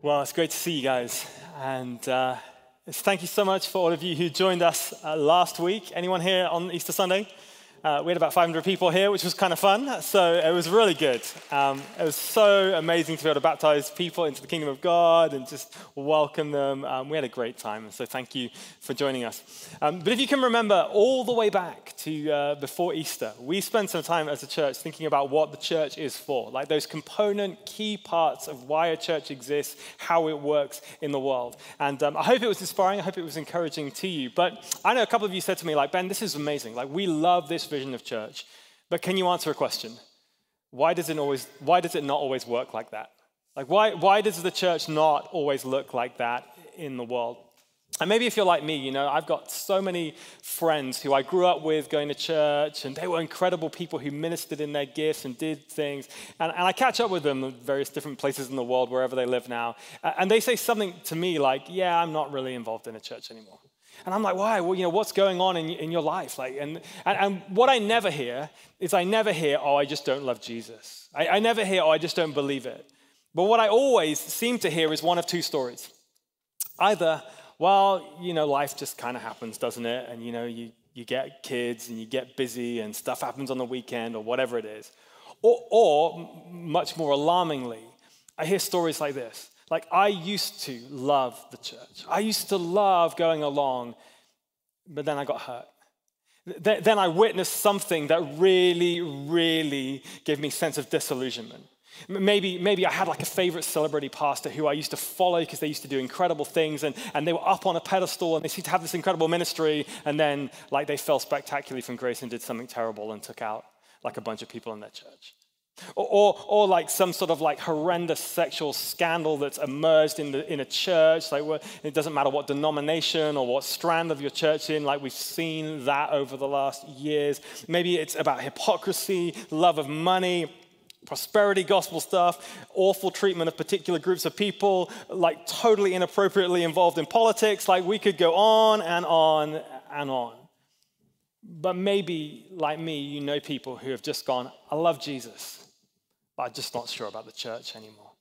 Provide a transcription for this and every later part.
Well, it's great to see you guys. And uh, thank you so much for all of you who joined us uh, last week. Anyone here on Easter Sunday? Uh, we had about 500 people here, which was kind of fun. So it was really good. Um, it was so amazing to be able to baptize people into the kingdom of God and just welcome them. Um, we had a great time. So thank you for joining us. Um, but if you can remember all the way back to uh, before Easter, we spent some time as a church thinking about what the church is for, like those component key parts of why a church exists, how it works in the world. And um, I hope it was inspiring. I hope it was encouraging to you. But I know a couple of you said to me, like, Ben, this is amazing. Like, we love this vision of church. But can you answer a question? Why does it, always, why does it not always work like that? Like, why, why does the church not always look like that in the world? And maybe if you're like me, you know, I've got so many friends who I grew up with going to church, and they were incredible people who ministered in their gifts and did things. And, and I catch up with them in various different places in the world, wherever they live now. And they say something to me like, Yeah, I'm not really involved in a church anymore. And I'm like, why? Well, you know, what's going on in, in your life? Like, and, and, and what I never hear is I never hear, oh, I just don't love Jesus. I, I never hear, oh, I just don't believe it. But what I always seem to hear is one of two stories. Either, well, you know, life just kind of happens, doesn't it? And, you know, you, you get kids and you get busy and stuff happens on the weekend or whatever it is. Or, or much more alarmingly, I hear stories like this like, I used to love the church. I used to love going along, but then I got hurt. Then I witnessed something that really, really gave me sense of disillusionment. Maybe, maybe I had like a favorite celebrity pastor who I used to follow because they used to do incredible things and, and they were up on a pedestal and they seemed to have this incredible ministry. And then, like, they fell spectacularly from grace and did something terrible and took out like a bunch of people in their church. Or, or, or, like some sort of like horrendous sexual scandal that's emerged in, the, in a church. Like it doesn't matter what denomination or what strand of your church in. Like we've seen that over the last years. Maybe it's about hypocrisy, love of money, prosperity gospel stuff, awful treatment of particular groups of people, like totally inappropriately involved in politics. Like we could go on and on and on. But maybe, like me, you know people who have just gone, I love Jesus but I'm just not sure about the church anymore.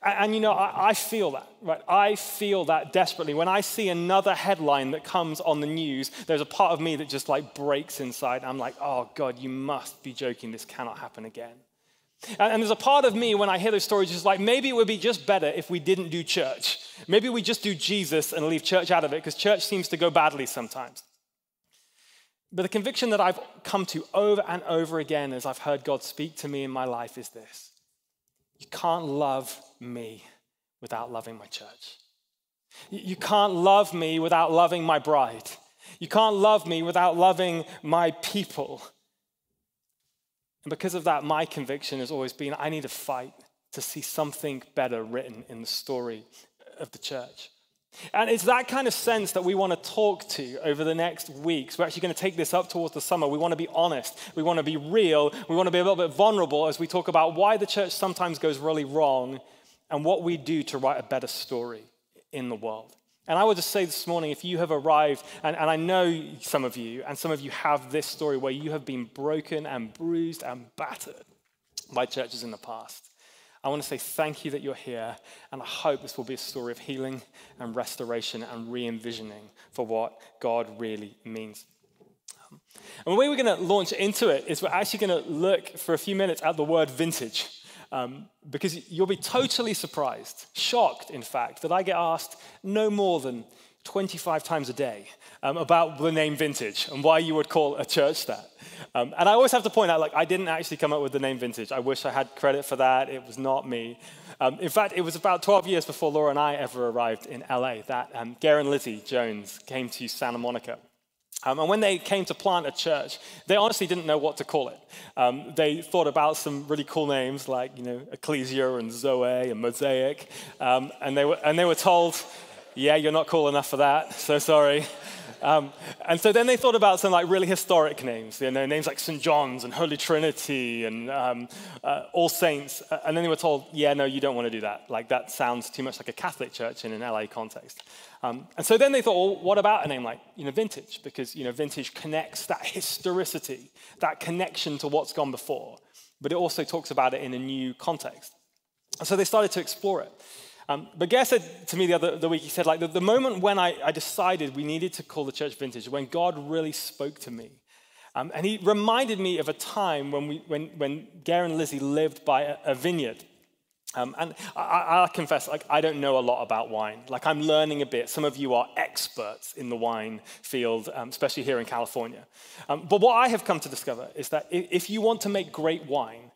And, you know, I, I, feel that, right? I feel that desperately. When I see another headline that comes on the news, there's a part of me that just like breaks inside. I'm like, oh God, you must be joking. This cannot happen again. And, and there's a part of me when I hear those stories, just like, maybe it would be just better if we didn't do church. Maybe we just do Jesus and leave church out of it, because church seems to go badly sometimes. But the conviction that I've come to over and over again as I've heard God speak to me in my life is this you can't love me without loving my church. You can't love me without loving my bride. You can't love me without loving my people. And because of that, my conviction has always been I need to fight to see something better written in the story of the church. And it's that kind of sense that we want to talk to over the next weeks. We're actually going to take this up towards the summer. We want to be honest. We want to be real. We want to be a little bit vulnerable as we talk about why the church sometimes goes really wrong and what we do to write a better story in the world. And I would just say this morning if you have arrived, and, and I know some of you, and some of you have this story where you have been broken and bruised and battered by churches in the past. I want to say thank you that you're here, and I hope this will be a story of healing and restoration and re envisioning for what God really means. And the way we're going to launch into it is we're actually going to look for a few minutes at the word vintage. Um, because you'll be totally surprised, shocked, in fact, that I get asked no more than 25 times a day um, about the name Vintage and why you would call a church that. Um, and I always have to point out, like, I didn't actually come up with the name Vintage. I wish I had credit for that. It was not me. Um, in fact, it was about 12 years before Laura and I ever arrived in LA that um, Gare and Lizzie Jones came to Santa Monica. Um, and when they came to plant a church, they honestly didn't know what to call it. Um, they thought about some really cool names like, you know, Ecclesia and Zoe and Mosaic. Um, and, they were, and they were told, yeah, you're not cool enough for that, so sorry. Um, and so then they thought about some like really historic names, you know, names like St. John's and Holy Trinity and um, uh, All Saints. Uh, and then they were told, yeah, no, you don't want to do that. Like that sounds too much like a Catholic church in an LA context. Um, and so then they thought, well, what about a name like, you know, Vintage? Because, you know, Vintage connects that historicity, that connection to what's gone before. But it also talks about it in a new context. And so they started to explore it. Um, but Gare said to me the other the week, he said, like, the, the moment when I, I, decided we needed to call the church vintage, when God really spoke to me. Um, and he reminded me of a time when, we, when, when Gare and Lizzie lived by a, a vineyard. Um, and I, I, confess, like, I don't know a lot about wine. Like, I'm learning a bit. Some of you are experts in the wine field, um, especially here in California. Um, but what I have come to discover is that if you want to make great wine,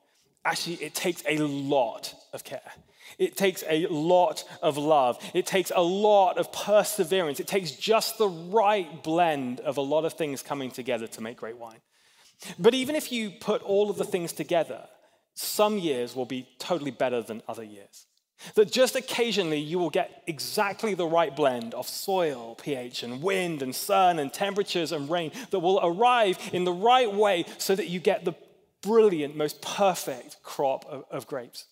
actually, it takes a lot of care. It takes a lot of love. It takes a lot of perseverance. It takes just the right blend of a lot of things coming together to make great wine. But even if you put all of the things together, some years will be totally better than other years. That just occasionally you will get exactly the right blend of soil, pH, and wind, and sun, and temperatures, and rain that will arrive in the right way so that you get the brilliant, most perfect crop of, of grapes.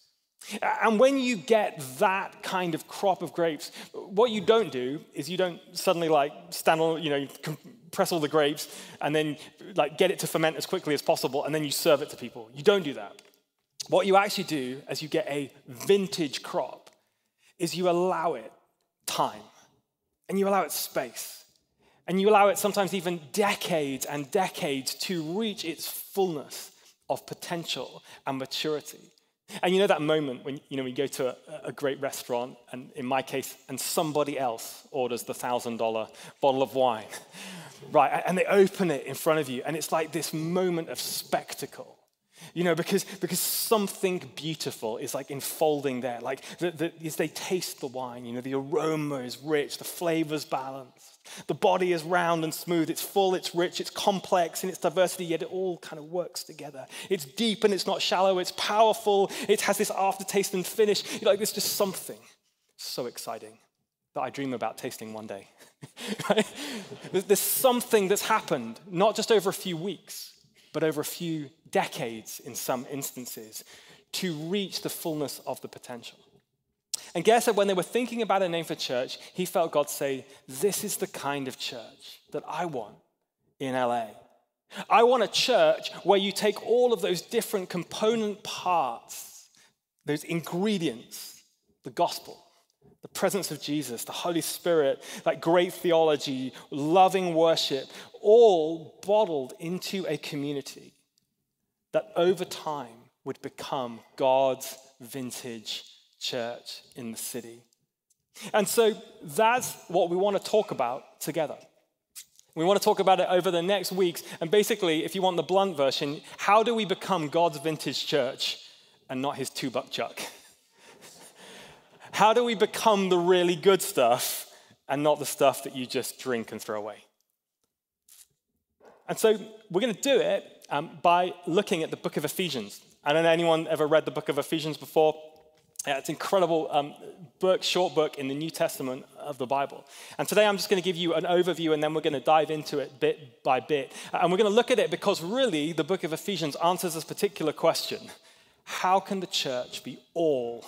And when you get that kind of crop of grapes, what you don't do is you don't suddenly like stand on, you know, compress all the grapes and then like get it to ferment as quickly as possible and then you serve it to people. You don't do that. What you actually do as you get a vintage crop is you allow it time and you allow it space and you allow it sometimes even decades and decades to reach its fullness of potential and maturity. And you know that moment when you know we go to a, a, great restaurant, and in my case, and somebody else orders the thousand dollar bottle of wine, right? And they open it in front of you, and it's like this moment of spectacle. You know, because, because something beautiful is like enfolding there. Like the, the, as they taste the wine, you know, the aroma is rich, the flavor's balanced. The body is round and smooth, it's full, it's rich, it's complex in its diversity, yet it all kind of works together. It's deep and it's not shallow, it's powerful, it has this aftertaste and finish. You're like, there's just something so exciting that I dream about tasting one day. right? There's something that's happened, not just over a few weeks, but over a few decades in some instances, to reach the fullness of the potential. And guess said when they were thinking about a name for church, he felt God say, This is the kind of church that I want in LA. I want a church where you take all of those different component parts, those ingredients, the gospel, the presence of Jesus, the Holy Spirit, that great theology, loving worship, all bottled into a community that over time would become God's vintage church in the city. And so that's what we want to talk about together. We want to talk about it over the next weeks. And basically, if you want the blunt version, how do we become God's vintage church and not his two buck chuck? how do we become the really good stuff and not the stuff that you just drink and throw away? And so we're going to do it um, by looking at the book of Ephesians. I don't know anyone ever read the book of Ephesians before. Yeah, it's an incredible um, book, short book in the New Testament of the Bible. And today I'm just going to give you an overview and then we're going to dive into it bit by bit. And we're going to look at it because really the book of Ephesians answers this particular question How can the church be all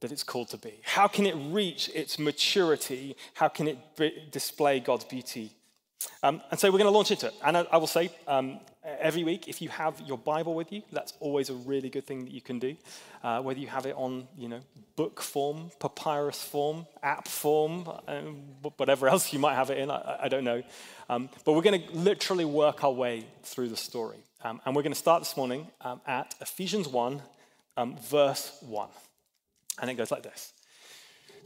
that it's called to be? How can it reach its maturity? How can it be- display God's beauty um, and so we're going to launch into it. And I, I will say um, every week, if you have your Bible with you, that's always a really good thing that you can do. Uh, whether you have it on, you know, book form, papyrus form, app form, um, whatever else you might have it in, I, I don't know. Um, but we're going to literally work our way through the story. Um, and we're going to start this morning um, at Ephesians 1, verse 1. And it goes like this.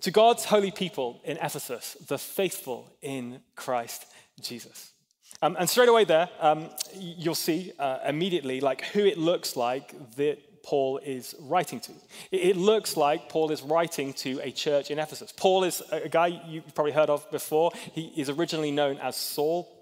To God's holy people in Ephesus, the faithful in Christ Jesus. Um, and straight away there, um, you'll see uh, immediately like who it looks like that Paul is writing to. It, looks like Paul is writing to a church in Ephesus. Paul is a guy you've probably heard of before. He is originally known as Saul.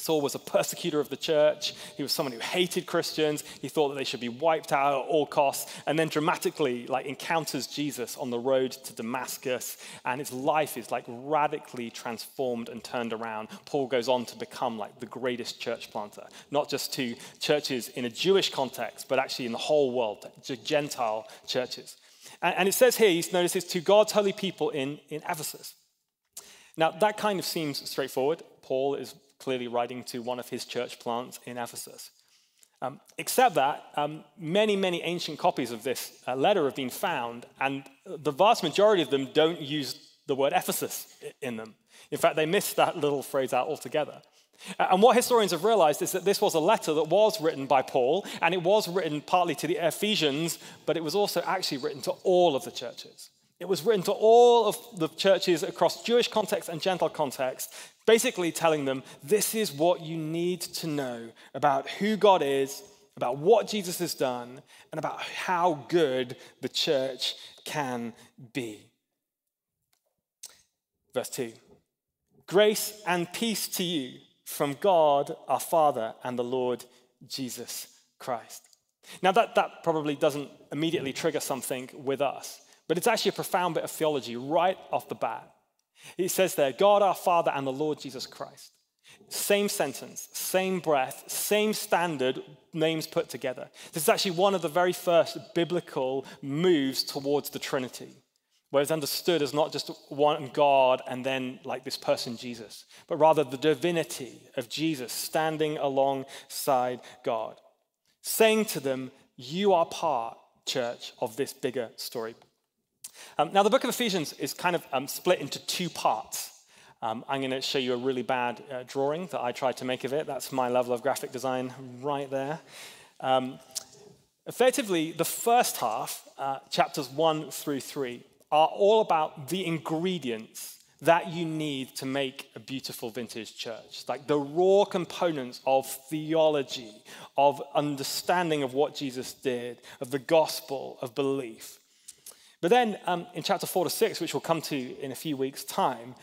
Saul was a persecutor of the church. He was someone who hated Christians. He thought that they should be wiped out at all costs. And then dramatically, like, encounters Jesus on the road to Damascus, and his life is like radically transformed and turned around. Paul goes on to become like the greatest church planter, not just to churches in a Jewish context, but actually in the whole world, to Gentile churches. And, and it says here, he notices to God's holy people in, in Ephesus. Now, that kind of seems straightforward. Paul is clearly writing to one of his church plants in Ephesus. Um, except that um, many, many ancient copies of this uh, letter have been found, and the vast majority of them don't use the word Ephesus in them. In fact, they miss that little phrase out altogether. And what historians have realized is that this was a letter that was written by Paul, and it was written partly to the Ephesians, but it was also actually written to all of the churches. It was written to all of the churches across Jewish context and Gentile context, basically telling them this is what you need to know about who God is, about what Jesus has done, and about how good the church can be. Verse 2 Grace and peace to you from God our Father and the Lord Jesus Christ. Now, that, that probably doesn't immediately trigger something with us, but it's actually a profound bit of theology right off the bat. It says there, God our Father and the Lord Jesus Christ. Same sentence, same breath, same standard, names put together. This is actually one of the very first biblical moves towards the Trinity where it's understood as not just one God and then like this person Jesus, but rather the divinity of Jesus standing alongside God, saying to them, You are part, church, of this bigger story. Um, now, the book of Ephesians is kind of um, split into two parts. Um, I'm going to show you a really bad uh, drawing that I tried to make of it. That's my level of graphic design right there. Um, effectively, the first half, uh, chapters 1 through 3, are all about the ingredients that you need to make a beautiful vintage church. Like the raw components of theology, of understanding of what Jesus did, of the gospel, of belief. But then um, in chapter 4 to 6, which we'll come to in a few weeks' time,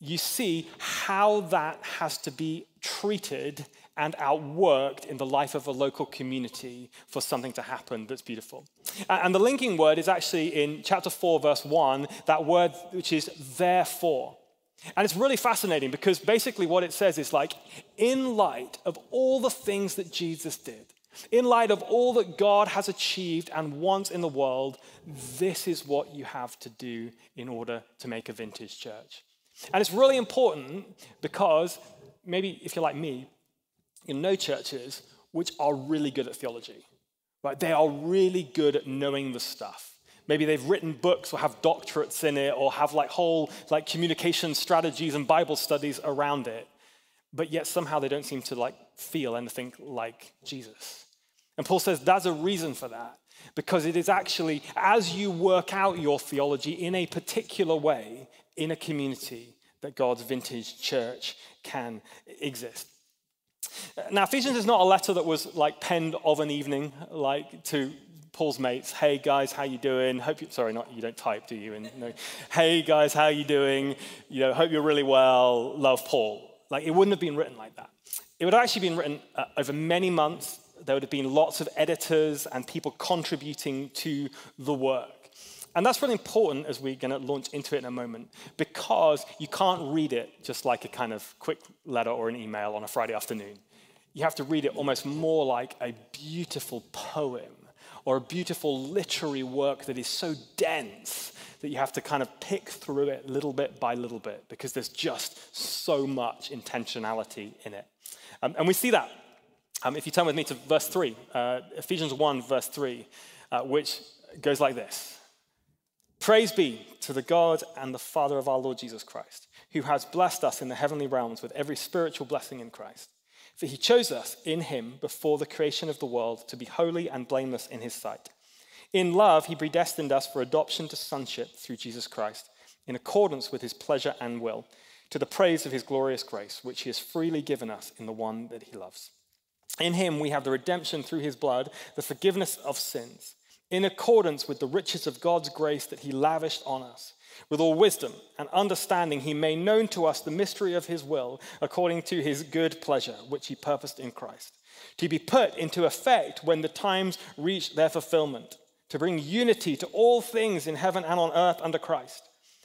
you see how that has to be treated and outworked in the life of a local community for something to happen that's beautiful. And the linking word is actually in chapter 4, verse 1, that word which is therefore. And it's really fascinating because basically what it says is like, in light of all the things that Jesus did, in light of all that God has achieved and wants in the world, this is what you have to do in order to make a vintage church. And it's really important because maybe if you're like me, you know churches which are really good at theology. Right? They are really good at knowing the stuff. Maybe they've written books or have doctorates in it or have like whole like communication strategies and Bible studies around it. But yet somehow they don't seem to like feel anything like Jesus. And Paul says that's a reason for that. Because it is actually as you work out your theology in a particular way in a community that God's vintage church can exist. Now, Ephesians is not a letter that was like penned of an evening, like to Paul's mates. Hey guys, how you doing? Hope you. Sorry, not you don't type, do you? And no, hey guys, how you doing? You know, hope you're really well. Love, Paul. Like it wouldn't have been written like that. It would have actually been written uh, over many months. There would have been lots of editors and people contributing to the work. And that's really important as we're going to launch into it in a moment because you can't read it just like a kind of quick letter or an email on a Friday afternoon. You have to read it almost more like a beautiful poem or a beautiful literary work that is so dense that you have to kind of pick through it little bit by little bit because there's just so much intentionality in it. Um, and we see that. Um, if you turn with me to verse 3, uh, Ephesians 1, verse 3, uh, which goes like this Praise be to the God and the Father of our Lord Jesus Christ, who has blessed us in the heavenly realms with every spiritual blessing in Christ. For he chose us in him before the creation of the world to be holy and blameless in his sight. In love, he predestined us for adoption to sonship through Jesus Christ, in accordance with his pleasure and will, to the praise of his glorious grace, which he has freely given us in the one that he loves. In him we have the redemption through his blood, the forgiveness of sins in accordance with the riches of God's grace that He lavished on us. With all wisdom and understanding, He made known to us the mystery of His will according to His good pleasure, which He purposed in Christ, to be put into effect when the times reach their fulfillment, to bring unity to all things in heaven and on earth under Christ.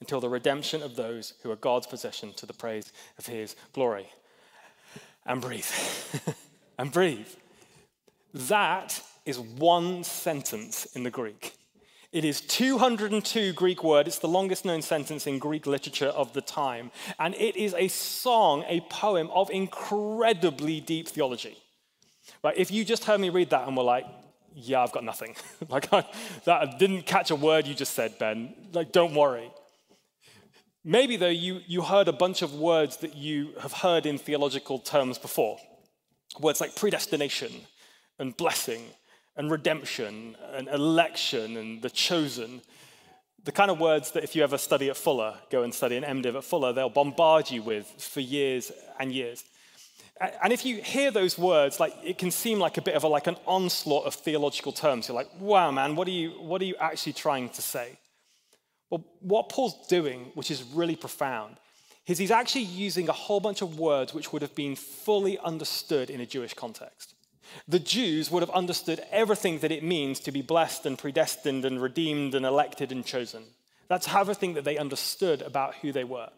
until the redemption of those who are God's possession to the praise of his glory. And breathe. and breathe. That is one sentence in the Greek. It is 202 Greek word. It's the longest known sentence in Greek literature of the time. And it is a song, a poem of incredibly deep theology. Right? If you just heard me read that and were like, yeah, I've got nothing. like, I, that I didn't catch a word you just said, Ben. Like, don't worry. Maybe, though, you, you heard a bunch of words that you have heard in theological terms before. Words like predestination and blessing and redemption and election and the chosen. The kind of words that if you ever study at Fuller, go and study an MDiv at Fuller, they'll bombard you with for years and years. And if you hear those words, like it can seem like a bit of a, like an onslaught of theological terms. You're like, wow, man, what are you, what are you actually trying to say? Well, what Paul's doing, which is really profound, is he's actually using a whole bunch of words which would have been fully understood in a Jewish context. The Jews would have understood everything that it means to be blessed and predestined and redeemed and elected and chosen. That's everything that they understood about who they were.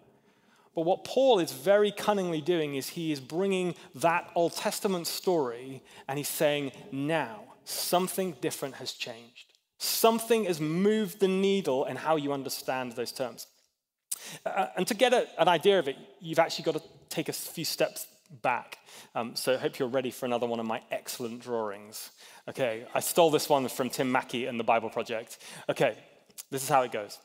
But what Paul is very cunningly doing is he is bringing that Old Testament story and he's saying, now something different has changed. Something has moved the needle in how you understand those terms. Uh, and to get a, an idea of it, you've actually got to take a few steps back. Um, so I hope you're ready for another one of my excellent drawings. Okay, I stole this one from Tim Mackie and the Bible Project. Okay, this is how it goes.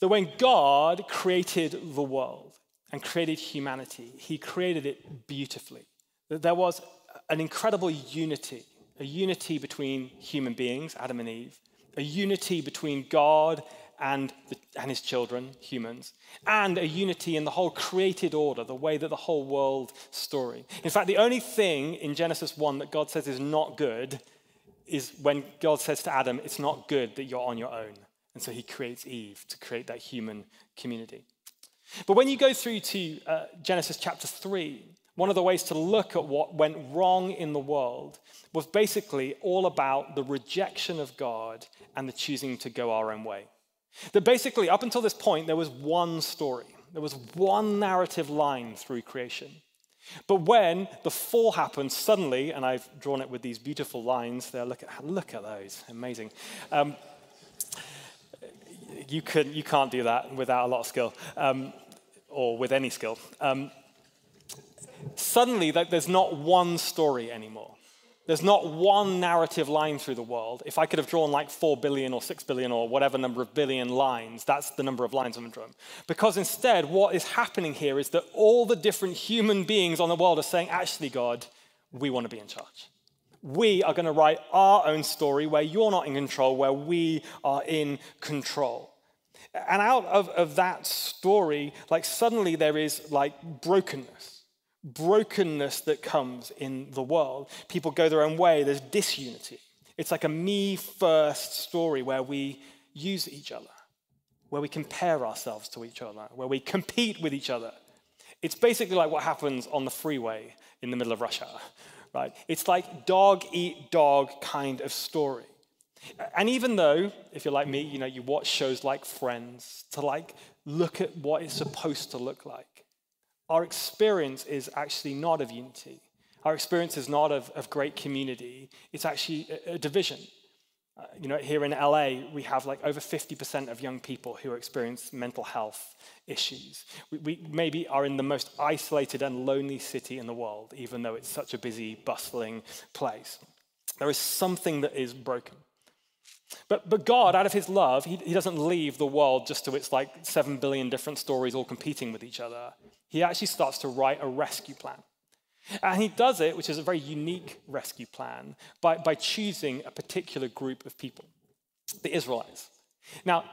That when God created the world and created humanity, he created it beautifully. There was an incredible unity a unity between human beings, Adam and Eve, a unity between God and, the, and his children, humans, and a unity in the whole created order, the way that the whole world story. In fact, the only thing in Genesis 1 that God says is not good is when God says to Adam, It's not good that you're on your own. And so he creates Eve to create that human community. But when you go through to uh, Genesis chapter 3, one of the ways to look at what went wrong in the world was basically all about the rejection of God and the choosing to go our own way. That basically, up until this point, there was one story, there was one narrative line through creation. But when the fall happened, suddenly, and I've drawn it with these beautiful lines there, look at, look at those, amazing. Um, you, can, you can't do that without a lot of skill, um, or with any skill. Um, suddenly there's not one story anymore. There's not one narrative line through the world. If I could have drawn like 4 billion or 6 billion or whatever number of billion lines, that's the number of lines I'm drawing. Because instead, what is happening here is that all the different human beings on the world are saying, actually, God, we want to be in charge. We are going to write our own story where you're not in control, where we are in control. And out of, of that story, like suddenly there is like brokenness brokenness that comes in the world. People go their own way, there's disunity. It's like a me first story where we use each other, where we compare ourselves to each other, where we compete with each other. It's basically like what happens on the freeway in the middle of hour, right? It's like dog eat dog kind of story. And even though, if you're like me, you know, you watch shows like Friends to like look at what it's supposed to look like our experience is actually not of unity. Our experience is not of, of great community. It's actually a, a division. Uh, you know, here in LA, we have like over 50% of young people who experience mental health issues. We, we, maybe are in the most isolated and lonely city in the world, even though it's such a busy, bustling place. There is something that is broken. But, but God, out of his love, he, he doesn't leave the world just to its like 7 billion different stories all competing with each other he actually starts to write a rescue plan. And he does it, which is a very unique rescue plan, by, by choosing a particular group of people, the Israelites. Now,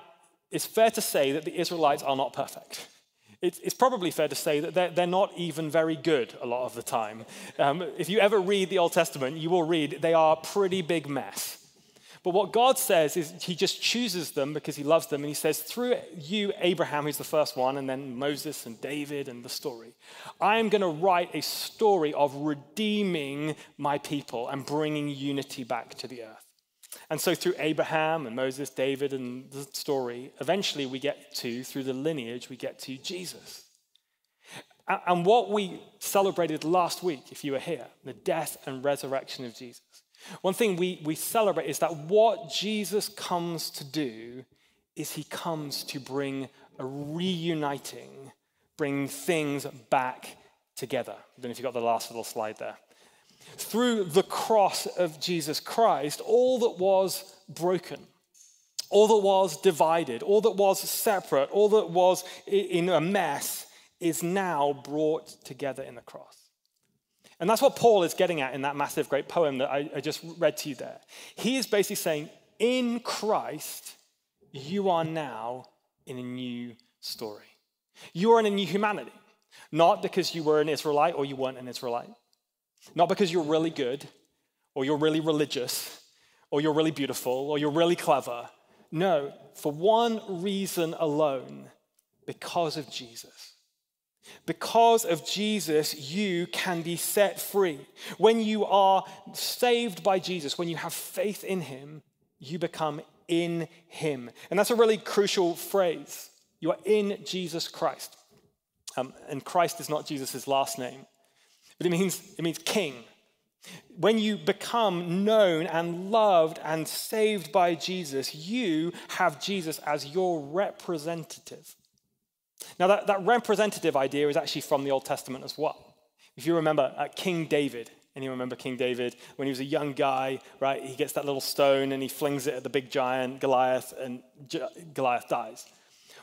it's fair to say that the Israelites are not perfect. It's, it's probably fair to say that they're, they're, not even very good a lot of the time. Um, if you ever read the Old Testament, you will read they are a pretty big mess. But what God says is he just chooses them because he loves them. And he says, through you, Abraham, who's the first one, and then Moses and David and the story, I am going to write a story of redeeming my people and bringing unity back to the earth. And so through Abraham and Moses, David, and the story, eventually we get to, through the lineage, we get to Jesus. And what we celebrated last week, if you were here, the death and resurrection of Jesus. One thing we, we celebrate is that what Jesus comes to do is he comes to bring a reuniting, bring things back together. I don't know if you got the last little slide there. Through the cross of Jesus Christ, all that was broken, all that was divided, all that was separate, all that was in a mess is now brought together in the cross. And that's what Paul is getting at in that massive, great poem that I, I just read to you there. He is basically saying, in Christ, you are now in a new story. You are in a new humanity. Not because you were an Israelite or you weren't an Israelite. Not because you're really good or you're really religious or you're really beautiful or you're really clever. No, for one reason alone because of Jesus. Because of Jesus, you can be set free. When you are saved by Jesus, when you have faith in Him, you become in Him. And that's a really crucial phrase. You are in Jesus Christ. Um, and Christ is not Jesus' last name, but it means, it means king. When you become known and loved and saved by Jesus, you have Jesus as your representative. Now, that, that representative idea is actually from the Old Testament as well. If you remember uh, King David, and you remember King David when he was a young guy, right? He gets that little stone and he flings it at the big giant Goliath, and Goliath dies.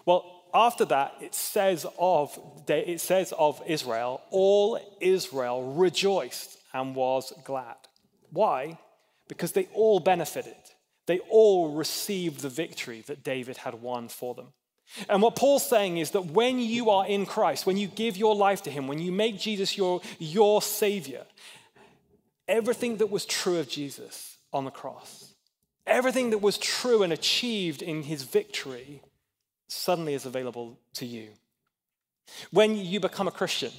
Well, after that, it says of it says of Israel, all Israel rejoiced and was glad. Why? Because they all benefited. They all received the victory that David had won for them. And what Paul's saying is that when you are in Christ, when you give your life to Him, when you make Jesus your, your Savior, everything that was true of Jesus on the cross, everything that was true and achieved in His victory, suddenly is available to you. When you become a Christian,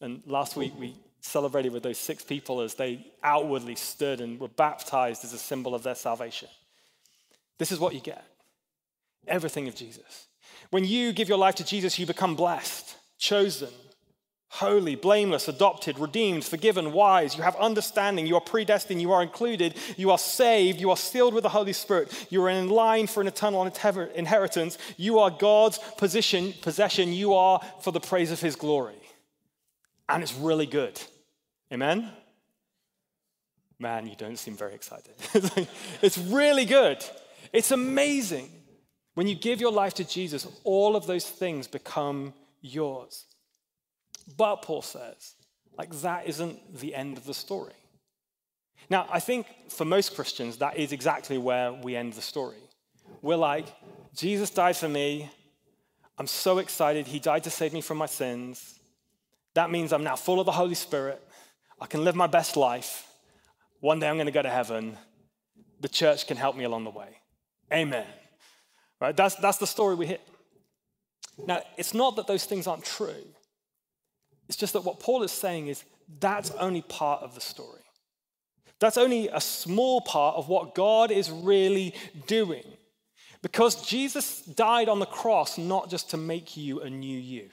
and last week we celebrated with those six people as they outwardly stood and were baptized as a symbol of their salvation. This is what you get everything of Jesus. When you give your life to Jesus, you become blessed, chosen, holy, blameless, adopted, redeemed, forgiven, wise. You have understanding. You are predestined. You are included. You are saved. You are sealed with the Holy Spirit. You are in line for an eternal inheritance. You are God's position, possession. You are for the praise of his glory. And it's really good. Amen? Man, you don't seem very excited. it's really good. It's amazing. When you give your life to Jesus, all of those things become yours. But Paul says, like, that isn't the end of the story. Now, I think for most Christians, that is exactly where we end the story. We're like, Jesus died for me. I'm so excited. He died to save me from my sins. That means I'm now full of the Holy Spirit. I can live my best life. One day I'm going to go to heaven. The church can help me along the way. Amen. Right? That's, that's the story we hear. Now, it's not that those things aren't true. It's just that what Paul is saying is that's only part of the story. That's only a small part of what God is really doing. Because Jesus died on the cross not just to make you a new you.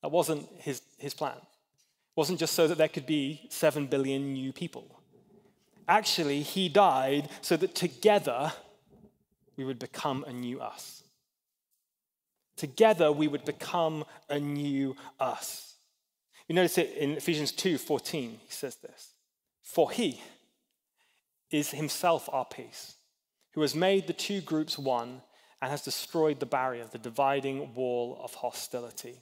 That wasn't his, his plan. It wasn't just so that there could be seven billion new people. Actually, he died so that together we would become a new us. Together, we would become a new us. You notice it in Ephesians 2 14, he says this For he is himself our peace, who has made the two groups one and has destroyed the barrier, the dividing wall of hostility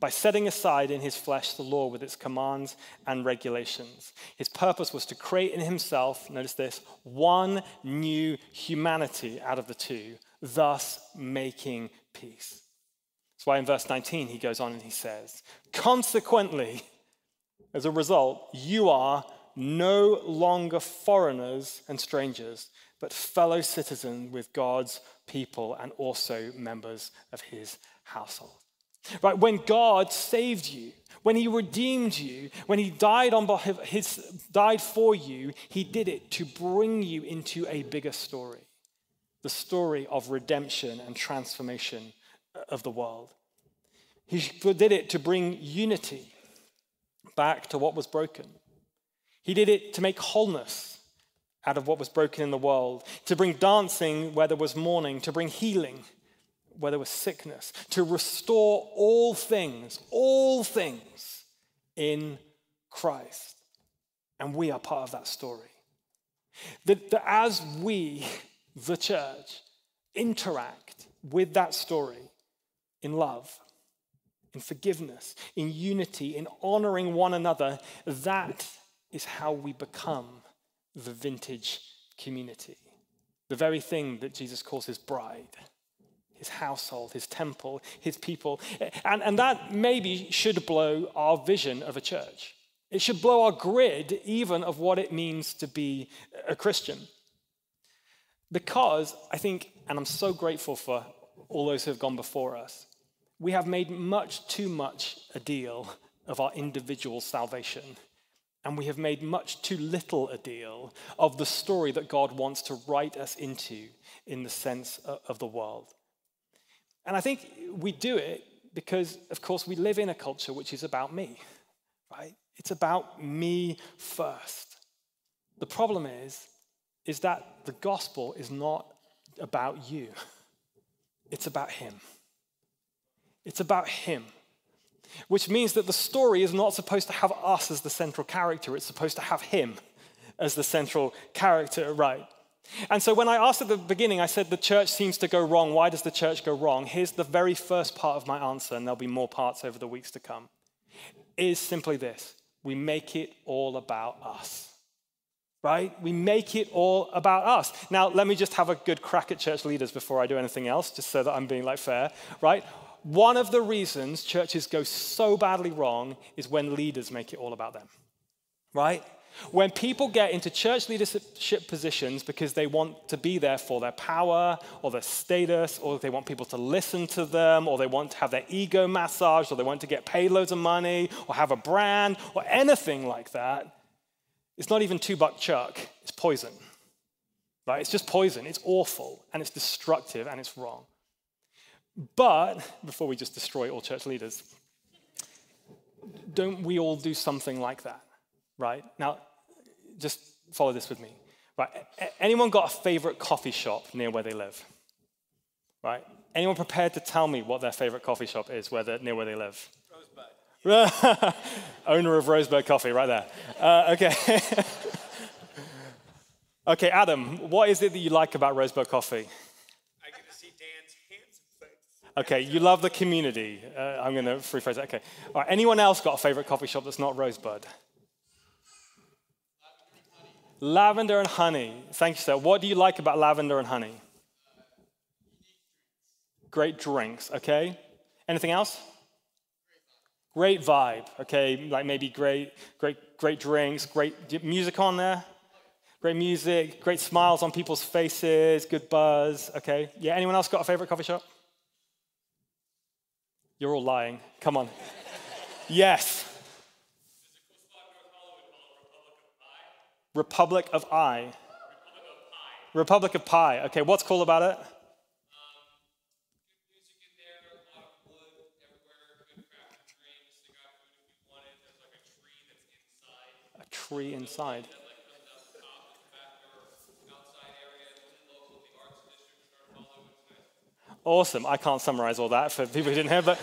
by setting aside in his flesh the law with its commands and regulations. His purpose was to create in himself, notice this, one new humanity out of the two, thus making peace. That's why in verse 19 he goes on and he says, Consequently, as a result, you are no longer foreigners and strangers, but fellow citizen with God's people and also members of his household. Right? When God saved you, when he redeemed you, when he died on his died for you, he did it to bring you into a bigger story. The story of redemption and transformation uh, of the world. He did it to bring unity back to what was broken. He did it to make wholeness out of what was broken in the world, to bring dancing where there was mourning, to bring healing where there was sickness, to restore all things, all things in Christ. And we are part of that story. That, that as we, the church, interact with that story in love, in forgiveness, in unity, in honoring one another, that is how we become the vintage community. The very thing that Jesus calls his bride, his household, his temple, his people. And, and that maybe should blow our vision of a church. It should blow our grid even of what it means to be a Christian. Because I think, and I'm so grateful for all those who have gone before us, we have made much too much a deal of our individual salvation. And we have made much too little a deal of the story that God wants to write us into in the sense of the world. And I think we do it because, of course, we live in a culture which is about me, right? It's about me first. The problem is, is that the gospel is not about you. It's about him. It's about him. Which means that the story is not supposed to have us as the central character, it's supposed to have him as the central character, right? And so when I asked at the beginning, I said the church seems to go wrong. Why does the church go wrong? Here's the very first part of my answer, and there'll be more parts over the weeks to come. Is simply this we make it all about us. Right? We make it all about us. Now, let me just have a good crack at church leaders before I do anything else, just so that I'm being like fair, right? One of the reasons churches go so badly wrong is when leaders make it all about them. Right? When people get into church leadership positions because they want to be there for their power or their status, or they want people to listen to them, or they want to have their ego massaged, or they want to get paid loads of money, or have a brand, or anything like that, it's not even two buck chuck, it's poison. Right? It's just poison. It's awful, and it's destructive, and it's wrong. But before we just destroy all church leaders, don't we all do something like that? Right? Now, just follow this with me. Right? Anyone got a favorite coffee shop near where they live? Right? Anyone prepared to tell me what their favorite coffee shop is where near where they live? Rosebud. Owner of Rosebud Coffee, right there. Uh, okay. okay, Adam, what is it that you like about Rosebud Coffee? I get to see Dan's handsome face. Okay, you love the community. Uh, I'm going to rephrase that. Okay. All right, anyone else got a favorite coffee shop that's not Rosebud? Lavender and honey. Thank you, sir. What do you like about lavender and honey? Great drinks, okay? Anything else? Great vibe, okay? Like maybe great, great, great drinks, great music on there. Great music, great smiles on people's faces, good buzz, okay? Yeah, anyone else got a favorite coffee shop? You're all lying. Come on. yes. Republic of I. Republic of Pie. Okay, what's cool about it? A tree inside. Awesome. I can't summarize all that for people who didn't hear, but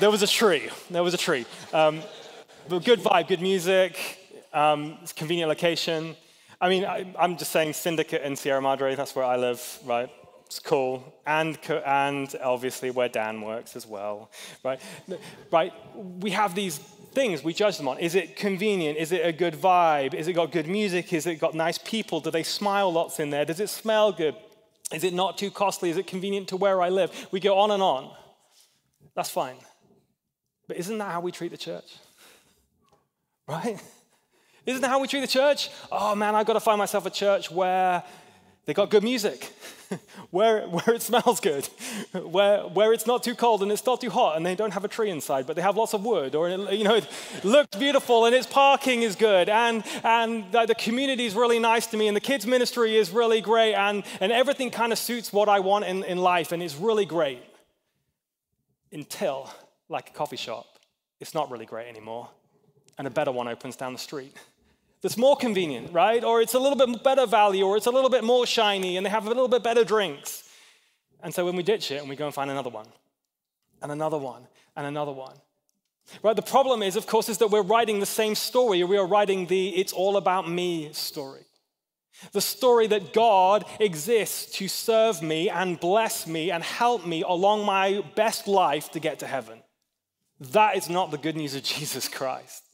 there was a tree. There was a tree. Um, but good vibe, good music, um, it's convenient location. I mean, I, am just saying Syndicate in Sierra Madre, that's where I live, right? It's cool. And, and obviously where Dan works as well, right? Right? We have these things we judge them on. Is it convenient? Is it a good vibe? Is it got good music? Is it got nice people? Do they smile lots in there? Does it smell good? Is it not too costly? Is it convenient to where I live? We go on and on. That's fine. But isn't that how we treat the church? Right? Isn't that how we treat the church? Oh man, I've got to find myself a church where They got good music, where, where it smells good, where, where it's not too cold and it's not too hot, and they don't have a tree inside, but they have lots of wood, or you know, it looks beautiful and its parking is good, and, and the community is really nice to me, and the kids' ministry is really great, and, and everything kind of suits what I want in, in life, and it's really great. Until, like a coffee shop, it's not really great anymore, and a better one opens down the street that's more convenient, right? Or it's a little bit better value, or it's a little bit more shiny, and they have a little bit better drinks. And so when we ditch it and we go and find another one, and another one, and another one. Right, the problem is, of course, is that we're writing the same story. We are writing the it's all about me story. The story that God exists to serve me and bless me and help me along my best life to get to heaven. That is not the good news of Jesus Christ.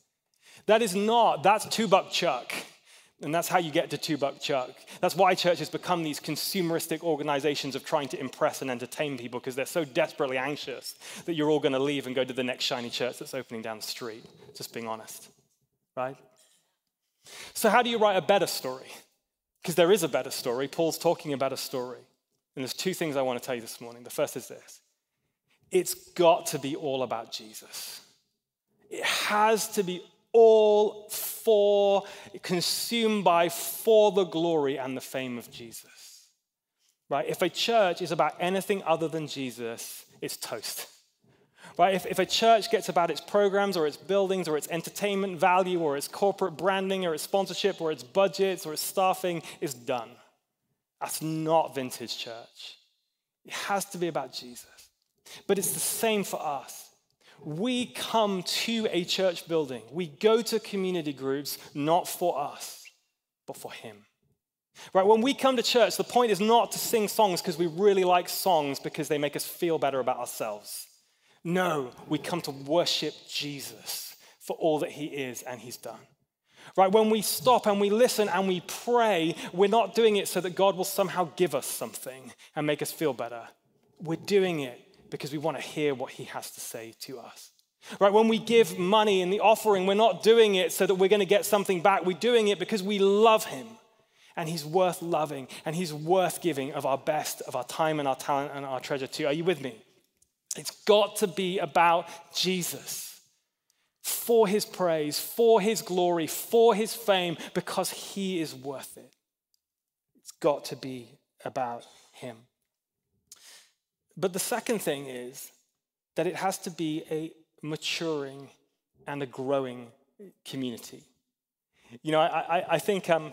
That is not, that's two buck chuck. And that's how you get to two buck chuck. That's why churches become these consumeristic organizations of trying to impress and entertain people because they're so desperately anxious that you're all going to leave and go to the next shiny church that's opening down the street. Just being honest, right? So, how do you write a better story? Because there is a better story. Paul's talking about a story. And there's two things I want to tell you this morning. The first is this it's got to be all about Jesus. It has to be all for, consumed by, for the glory and the fame of Jesus. Right? If a church is about anything other than Jesus, it's toast. Right? If, if a church gets about its programs or its buildings or its entertainment value or its corporate branding or its sponsorship or its budgets or its staffing, it's done. That's not vintage church. It has to be about Jesus. But it's the same for us we come to a church building, we go to community groups not for us, but for Him. Right? When we come to church, the point is not to sing songs because we really like songs because they make us feel better about ourselves. No, we come to worship Jesus for all that He is and He's done. Right? When we stop and we listen and we pray, we're not doing it so that God will somehow give us something and make us feel better. We're doing it because we want to hear what he has to say to us. Right? When we give money in the offering, we're not doing it so that we're going to get something back. We're doing it because we love him and he's worth loving and he's worth giving of our best, of our time and our talent and our treasure to. Are you with me? It's got to be about Jesus for his praise, for his glory, for his fame, because he is worth it. It's got to be about him. But the second thing is that it has to be a maturing and a growing community. You know, I, I, I think, um,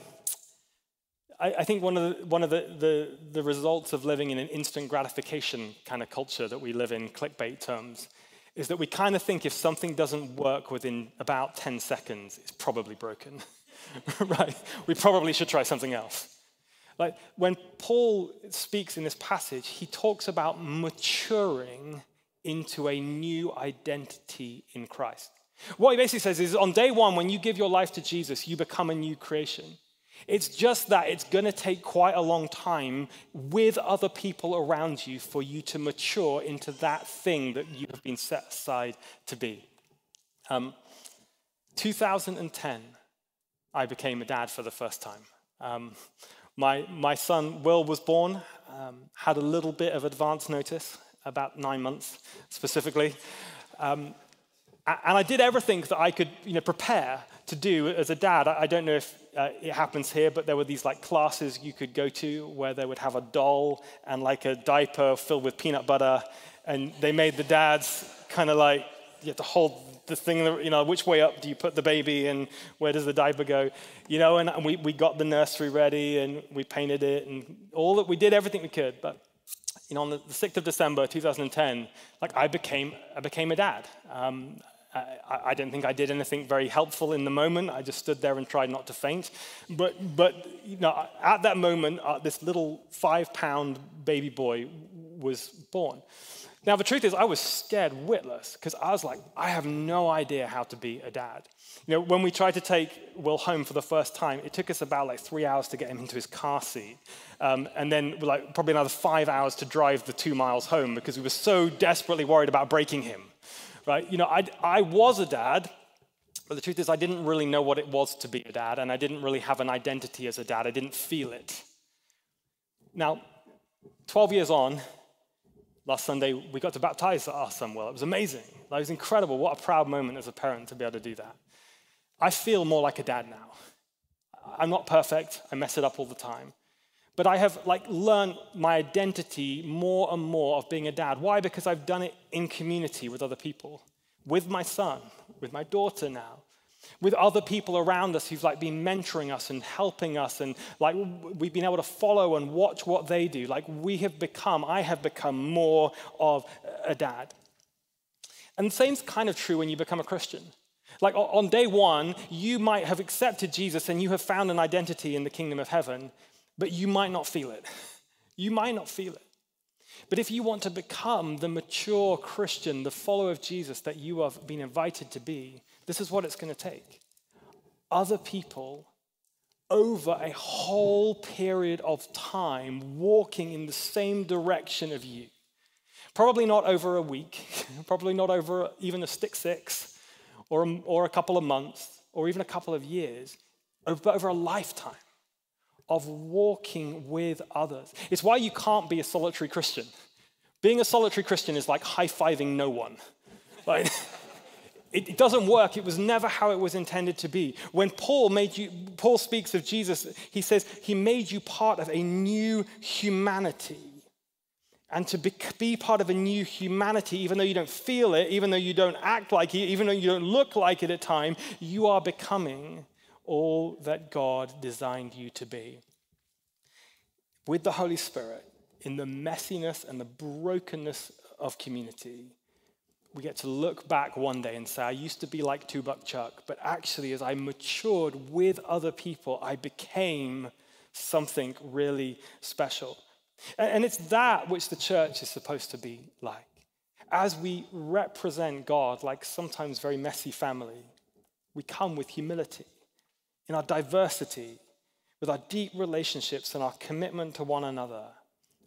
I, think one of, the, one of the, the, the results of living in an instant gratification kind of culture that we live in, clickbait terms, is that we kind of think if something doesn't work within about 10 seconds, it's probably broken. right? We probably should try something else. Like when Paul speaks in this passage, he talks about maturing into a new identity in Christ. What he basically says is on day one, when you give your life to Jesus, you become a new creation. It's just that it's going to take quite a long time with other people around you for you to mature into that thing that you have been set aside to be. Um, 2010, I became a dad for the first time. Um, my, my son, Will, was born, um, had a little bit of advance notice, about nine months specifically. Um, and I did everything that I could you know, prepare to do as a dad. I don't know if uh, it happens here, but there were these like classes you could go to where they would have a doll and like a diaper filled with peanut butter, and they made the dads kind of like you have to hold the thing, you know, which way up do you put the baby and where does the diaper go? You know, and we, we got the nursery ready and we painted it and all that, we did everything we could. But, you know, on the, the 6th of December 2010, like I became, I became a dad. Um, I, I, don't think I did anything very helpful in the moment. I just stood there and tried not to faint. But, but you know, at that moment, uh, this little five pound baby boy was born. Now, the truth is, I was scared witless because I was like, I have no idea how to be a dad. You know, when we tried to take Will home for the first time, it took us about like three hours to get him into his car seat. Um, and then like probably another five hours to drive the two miles home because we were so desperately worried about breaking him. Right? You know, I, I was a dad, but the truth is, I didn't really know what it was to be a dad, and I didn't really have an identity as a dad. I didn't feel it. Now, 12 years on, last Sunday, we got to baptize our son Will. It was amazing. It was incredible. What a proud moment as a parent to be able to do that. I feel more like a dad now. I'm not perfect, I mess it up all the time. But I have like learned my identity more and more of being a dad. Why? Because I've done it in community with other people, with my son, with my daughter now, with other people around us who've like been mentoring us and helping us and like we've been able to follow and watch what they do. Like we have become i have become more of a dad. And the same's kind of true when you become a christian. Like on day one you might have accepted jesus and you have found an identity in the kingdom of heaven but you might not feel it. You might not feel it but if you want to become the mature Christian, the follower of Jesus that you have been invited to be, this is what it's going to take. Other people over a whole period of time walking in the same direction of you. Probably not over a week, probably not over even a stick six or a, or a couple of months or even a couple of years, but over a lifetime of walking with others. It's why you can't be a solitary Christian. Being a solitary Christian is like high fiving no one. Like, it, doesn't work. It was never how it was intended to be. When Paul made you, Paul speaks of Jesus, he says he made you part of a new humanity. And to be, be part of a new humanity, even though you don't feel it, even though you don't act like it, even though you don't look like it at time, you are becoming all that God designed you to be. With the Holy Spirit, in the messiness and the brokenness of community, we get to look back one day and say, I used to be like Two Buck Chuck, but actually, as I matured with other people, I became something really special. And it's that which the church is supposed to be like. As we represent God like sometimes very messy family, we come with humility in our diversity, with our deep relationships and our commitment to one another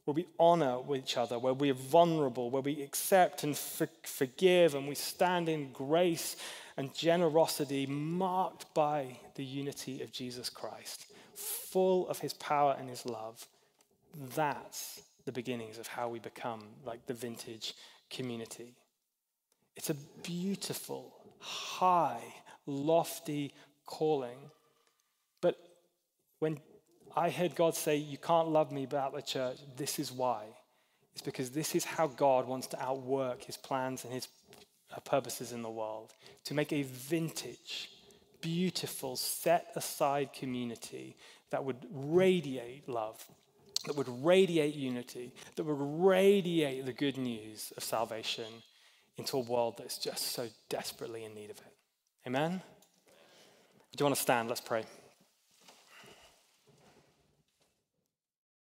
where we honor each other, where we are vulnerable, where we accept and for- forgive, and we stand in grace and generosity marked by the unity of Jesus Christ, full of his power and his love. That's the beginnings of how we become like the vintage community. It's a beautiful, high, lofty calling. When I heard God say, You can't love me without the church. This is why. It's because this is how God wants to outwork his plans and his uh, purposes in the world to make a vintage, beautiful, set aside community that would radiate love, that would radiate unity, that would radiate the good news of salvation into a world that's just so desperately in need of it. Amen? Do you want to stand? Let's pray.